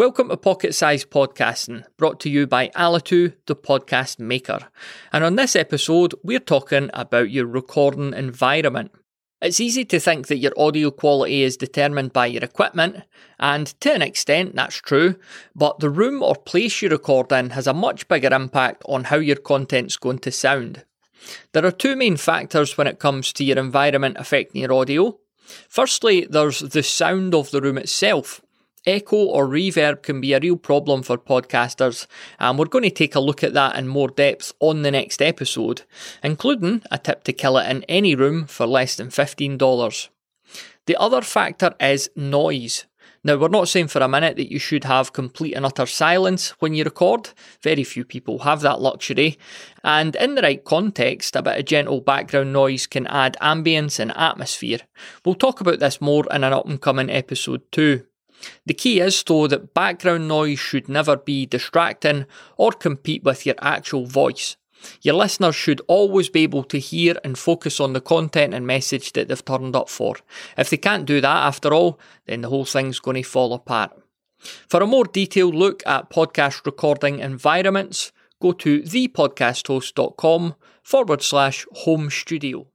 Welcome to Pocket Size Podcasting, brought to you by Alitu, the podcast maker. And on this episode, we're talking about your recording environment. It's easy to think that your audio quality is determined by your equipment, and to an extent that's true, but the room or place you record in has a much bigger impact on how your content's going to sound. There are two main factors when it comes to your environment affecting your audio. Firstly, there's the sound of the room itself. Echo or reverb can be a real problem for podcasters, and we're going to take a look at that in more depth on the next episode, including a tip to kill it in any room for less than $15. The other factor is noise. Now, we're not saying for a minute that you should have complete and utter silence when you record. Very few people have that luxury. And in the right context, a bit of gentle background noise can add ambience and atmosphere. We'll talk about this more in an up and coming episode too. The key is, though, that background noise should never be distracting or compete with your actual voice. Your listeners should always be able to hear and focus on the content and message that they've turned up for. If they can't do that, after all, then the whole thing's going to fall apart. For a more detailed look at podcast recording environments, go to thepodcasthost.com forward slash home studio.